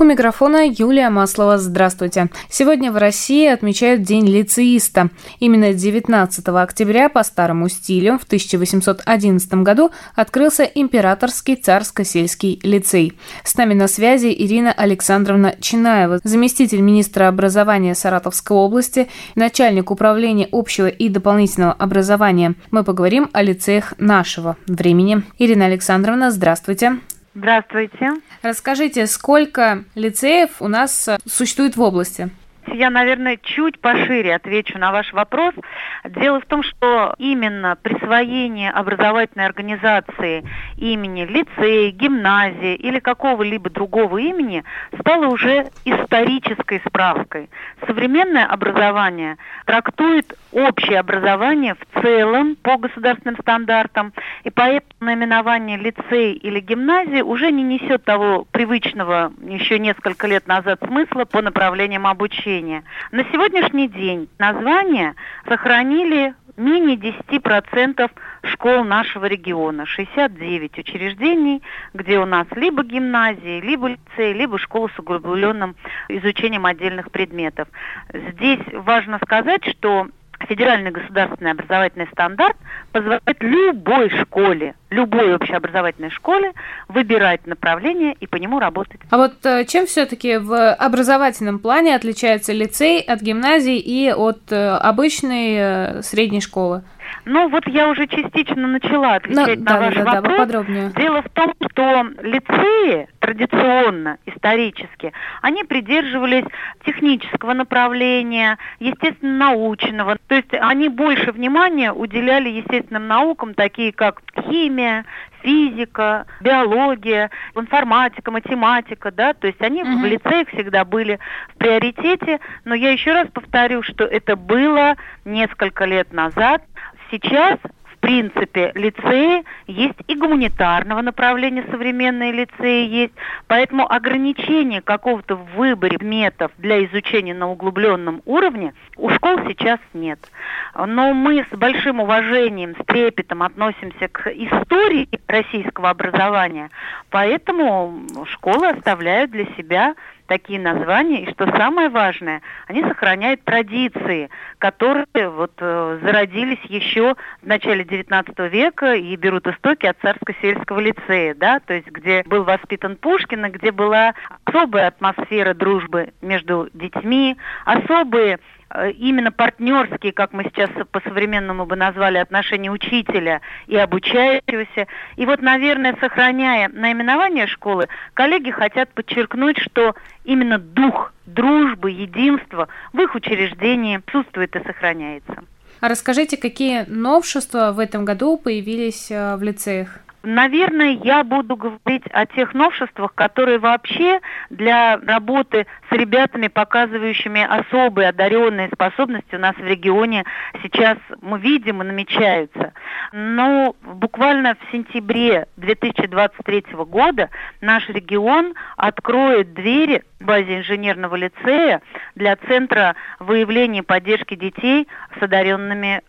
У микрофона Юлия Маслова. Здравствуйте. Сегодня в России отмечают День лицеиста. Именно 19 октября по старому стилю в 1811 году открылся Императорский царско-сельский лицей. С нами на связи Ирина Александровна Чинаева, заместитель министра образования Саратовской области, начальник управления общего и дополнительного образования. Мы поговорим о лицеях нашего времени. Ирина Александровна, здравствуйте. Здравствуйте. Расскажите, сколько лицеев у нас э, существует в области? Я, наверное, чуть пошире отвечу на ваш вопрос. Дело в том, что именно присвоение образовательной организации имени лицей, гимназии или какого-либо другого имени стало уже исторической справкой. Современное образование трактует общее образование в целом по государственным стандартам, и поэтому наименование лицей или гимназии уже не несет того привычного еще несколько лет назад смысла по направлениям обучения. На сегодняшний день название сохранили менее 10% школ нашего региона, 69 учреждений, где у нас либо гимназии, либо лицеи, либо школы с углубленным изучением отдельных предметов. Здесь важно сказать, что федеральный государственный образовательный стандарт позволяет любой школе, любой общеобразовательной школе выбирать направление и по нему работать. А вот э, чем все-таки в образовательном плане отличается лицей от гимназии и от э, обычной э, средней школы? Ну, вот я уже частично начала отвечать ну, на да, ваш да, вопрос. Да, поподробнее. Дело в том, что лицеи традиционно, исторически, они придерживались технического направления, естественно, научного. То есть они больше внимания уделяли естественным наукам, такие как химия, физика, биология, информатика, математика, да, то есть они mm-hmm. в лицеях всегда были в приоритете, но я еще раз повторю, что это было несколько лет назад, Сейчас в принципе, лицеи есть и гуманитарного направления, современные лицеи есть, поэтому ограничения какого-то в выборе предметов для изучения на углубленном уровне у школ сейчас нет. Но мы с большим уважением, с трепетом относимся к истории российского образования, поэтому школы оставляют для себя такие названия, и что самое важное, они сохраняют традиции, которые вот э, зародились еще в начале XIX века и берут истоки от царско-сельского лицея, да, то есть где был воспитан Пушкин, и где была особая атмосфера дружбы между детьми, особые именно партнерские, как мы сейчас по-современному бы назвали, отношения учителя и обучающегося. И вот, наверное, сохраняя наименование школы, коллеги хотят подчеркнуть, что именно дух дружбы, единства в их учреждении присутствует и сохраняется. А расскажите, какие новшества в этом году появились э, в лицеях? Наверное, я буду говорить о тех новшествах, которые вообще для работы с ребятами, показывающими особые одаренные способности у нас в регионе сейчас мы видим и намечаются. Но буквально в сентябре 2023 года наш регион откроет двери базе инженерного лицея для Центра выявления и поддержки детей с одаренными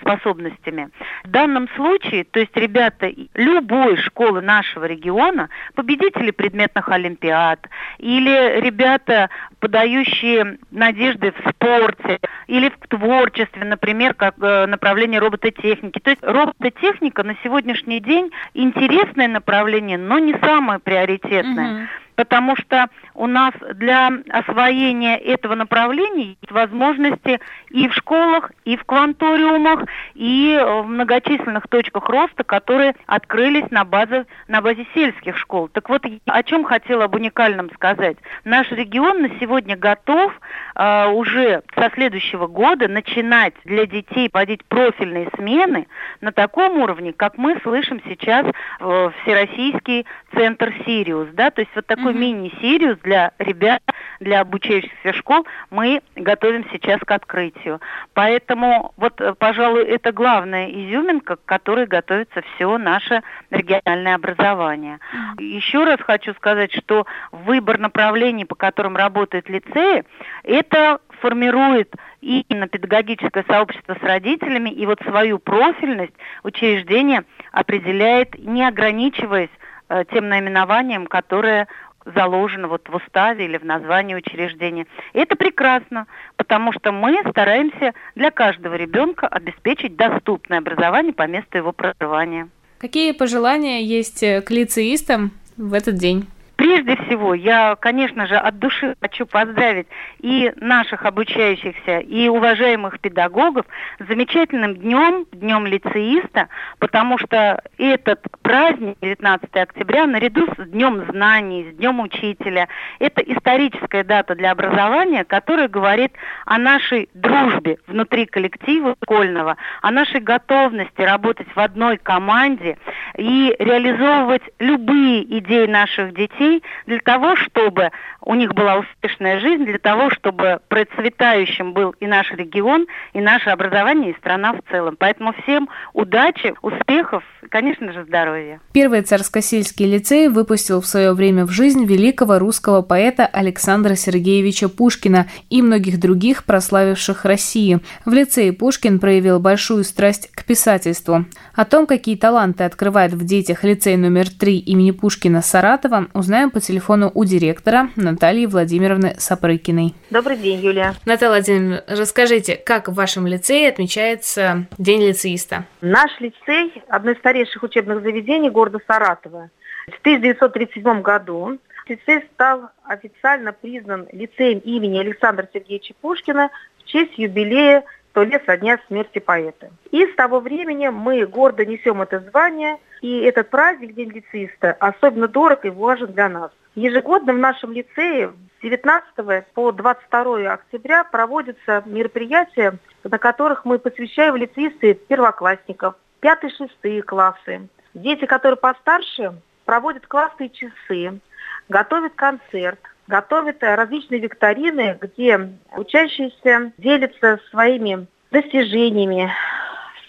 способностями. В данном случае, то есть ребята любой школы нашего региона, победители предметных олимпиад, или ребята, подающие надежды в спорте, или в творчестве, например, как э, направление робототехники. То есть робототехника на сегодняшний день интересное направление, но не самое приоритетное. Угу потому что у нас для освоения этого направления есть возможности и в школах, и в кванториумах, и в многочисленных точках роста, которые открылись на базе, на базе сельских школ. Так вот, о чем хотела об уникальном сказать. Наш регион на сегодня готов э, уже со следующего года начинать для детей вводить профильные смены на таком уровне, как мы слышим сейчас в Всероссийский центр «Сириус». Да? То есть вот такой целую мини-серию для ребят, для обучающихся школ мы готовим сейчас к открытию. Поэтому вот, э, пожалуй, это главная изюминка, к которой готовится все наше региональное образование. Еще раз хочу сказать, что выбор направлений, по которым работают лицеи, это формирует именно педагогическое сообщество с родителями, и вот свою профильность учреждение определяет, не ограничиваясь э, тем наименованием, которое заложено вот в уставе или в названии учреждения. И это прекрасно, потому что мы стараемся для каждого ребенка обеспечить доступное образование по месту его проживания. Какие пожелания есть э, к лицеистам в этот день? Прежде всего, я, конечно же, от души хочу поздравить и наших обучающихся, и уважаемых педагогов с замечательным днем, днем лицеиста, потому что этот праздник, 19 октября, наряду с Днем знаний, с Днем учителя, это историческая дата для образования, которая говорит о нашей дружбе внутри коллектива школьного, о нашей готовности работать в одной команде и реализовывать любые идеи наших детей детей для того, чтобы у них была успешная жизнь, для того, чтобы процветающим был и наш регион, и наше образование, и страна в целом. Поэтому всем удачи, успехов, конечно же, здоровья. Первый царскосельский лицей выпустил в свое время в жизнь великого русского поэта Александра Сергеевича Пушкина и многих других прославивших Россию. В лицее Пушкин проявил большую страсть к писательству. О том, какие таланты открывает в детях лицей номер 3 имени Пушкина Саратова, узнаем узнаем по телефону у директора Натальи Владимировны Сапрыкиной. Добрый день, Юлия. Наталья Владимировна, расскажите, как в вашем лицее отмечается День лицеиста? Наш лицей – одно из старейших учебных заведений города Саратова. В 1937 году лицей стал официально признан лицеем имени Александра Сергеевича Пушкина в честь юбилея сто лет со дня смерти поэта. И с того времени мы гордо несем это звание, и этот праздник, День лицеиста, особенно дорог и важен для нас. Ежегодно в нашем лицее с 19 по 22 октября проводятся мероприятия, на которых мы посвящаем лицеисты первоклассников, 5-6 классы. Дети, которые постарше, проводят классные часы, готовят концерт, готовят различные викторины, где учащиеся делятся своими достижениями,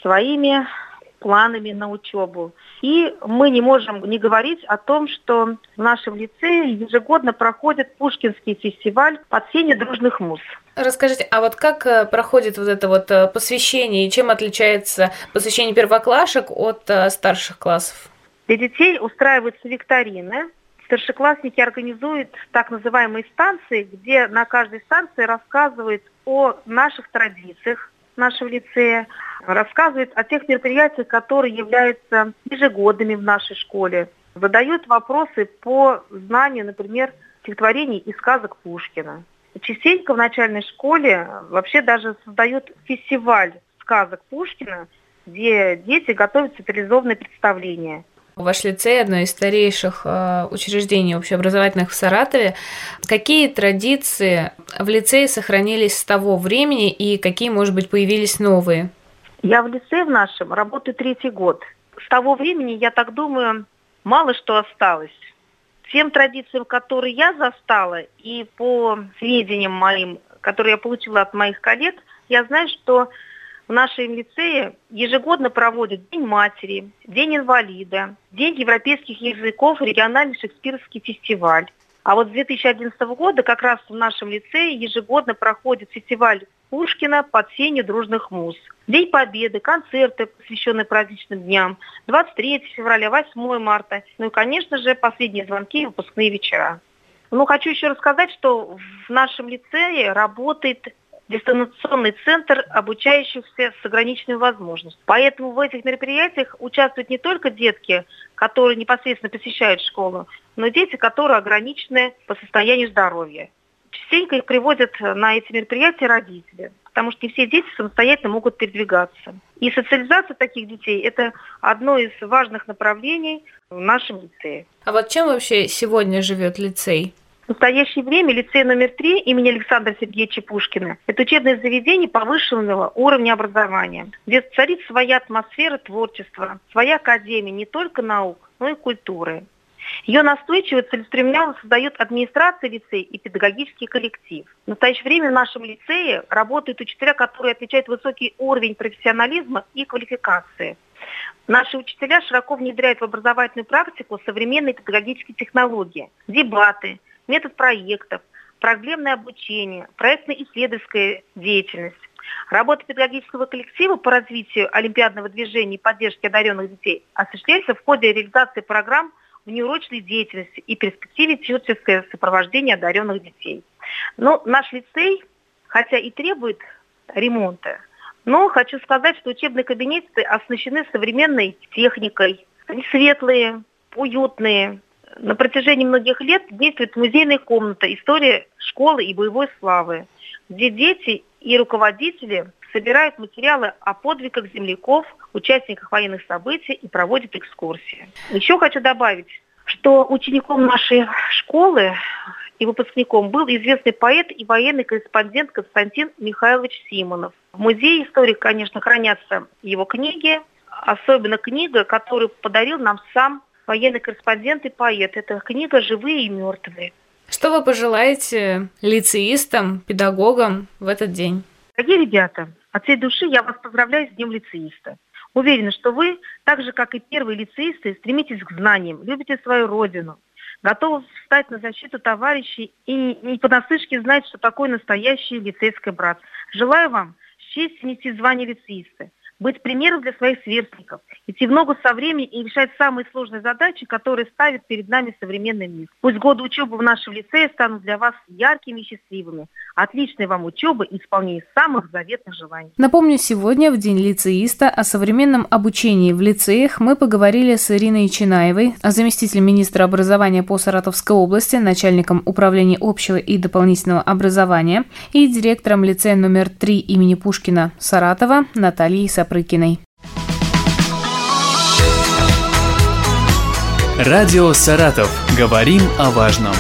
своими планами на учебу. И мы не можем не говорить о том, что в нашем лицее ежегодно проходит Пушкинский фестиваль под сенью дружных муз. Расскажите, а вот как э, проходит вот это вот э, посвящение, и чем отличается посвящение первоклашек от э, старших классов? Для детей устраиваются викторины, старшеклассники организуют так называемые станции, где на каждой станции рассказывают о наших традициях нашего лицея, рассказывают о тех мероприятиях, которые являются ежегодными в нашей школе, задают вопросы по знанию, например, стихотворений и сказок Пушкина. Частенько в начальной школе вообще даже создают фестиваль сказок Пушкина, где дети готовят специализованные представления. Ваш лицей – одно из старейших э, учреждений общеобразовательных в Саратове. Какие традиции в лицее сохранились с того времени и какие, может быть, появились новые? Я в лицее в нашем работаю третий год. С того времени, я так думаю, мало что осталось. Тем традициям, которые я застала, и по сведениям моим, которые я получила от моих коллег, я знаю, что в нашем лицее ежегодно проводят День матери, День инвалида, День европейских языков, региональный шекспировский фестиваль. А вот с 2011 года как раз в нашем лицее ежегодно проходит фестиваль Пушкина под сенью дружных муз. День Победы, концерты, посвященные праздничным дням, 23 февраля, 8 марта. Ну и, конечно же, последние звонки и выпускные вечера. Ну, хочу еще рассказать, что в нашем лицее работает дистанционный центр обучающихся с ограниченными возможностями. Поэтому в этих мероприятиях участвуют не только детки, которые непосредственно посещают школу, но и дети, которые ограничены по состоянию здоровья. Частенько их приводят на эти мероприятия родители, потому что не все дети самостоятельно могут передвигаться. И социализация таких детей – это одно из важных направлений в нашем лицее. А вот чем вообще сегодня живет лицей? В настоящее время лицей номер три имени Александра Сергеевича Пушкина – это учебное заведение повышенного уровня образования, где царит своя атмосфера творчества, своя академия не только наук, но и культуры. Ее настойчиво целеустремленно создает администрация лицея и педагогический коллектив. В настоящее время в нашем лицее работают учителя, которые отвечают высокий уровень профессионализма и квалификации. Наши учителя широко внедряют в образовательную практику современные педагогические технологии, дебаты, метод проектов, проблемное обучение, проектно-исследовательская деятельность. Работа педагогического коллектива по развитию олимпиадного движения и поддержке одаренных детей осуществляется в ходе реализации программ внеурочной деятельности и перспективе тьютерское сопровождение одаренных детей. Но наш лицей, хотя и требует ремонта, но хочу сказать, что учебные кабинеты оснащены современной техникой. Они светлые, уютные. На протяжении многих лет действует музейная комната «История школы и боевой славы», где дети и руководители собирают материалы о подвигах земляков, участниках военных событий и проводят экскурсии. Еще хочу добавить, что учеником нашей школы и выпускником был известный поэт и военный корреспондент Константин Михайлович Симонов. В музее истории, конечно, хранятся его книги, особенно книга, которую подарил нам сам военный корреспондент и поэт. Это книга «Живые и мертвые». Что вы пожелаете лицеистам, педагогам в этот день? Дорогие ребята, от всей души я вас поздравляю с Днем лицеиста. Уверена, что вы, так же как и первые лицеисты, стремитесь к знаниям, любите свою родину, готовы встать на защиту товарищей и не понаслышке знать, что такое настоящее лицейское братство. Желаю вам с честью нести звание лицеиста, быть примером для своих сверстников, идти в ногу со временем и решать самые сложные задачи, которые ставит перед нами современный мир. Пусть годы учебы в нашем лицее станут для вас яркими и счастливыми. Отличной вам учебы и исполнения самых заветных желаний. Напомню, сегодня, в День лицеиста, о современном обучении в лицеях мы поговорили с Ириной Чинаевой, заместителем министра образования по Саратовской области, начальником управления общего и дополнительного образования и директором лицея номер 3 имени Пушкина Саратова Натальей Сапрыкиной. Радио «Саратов». Говорим о важном.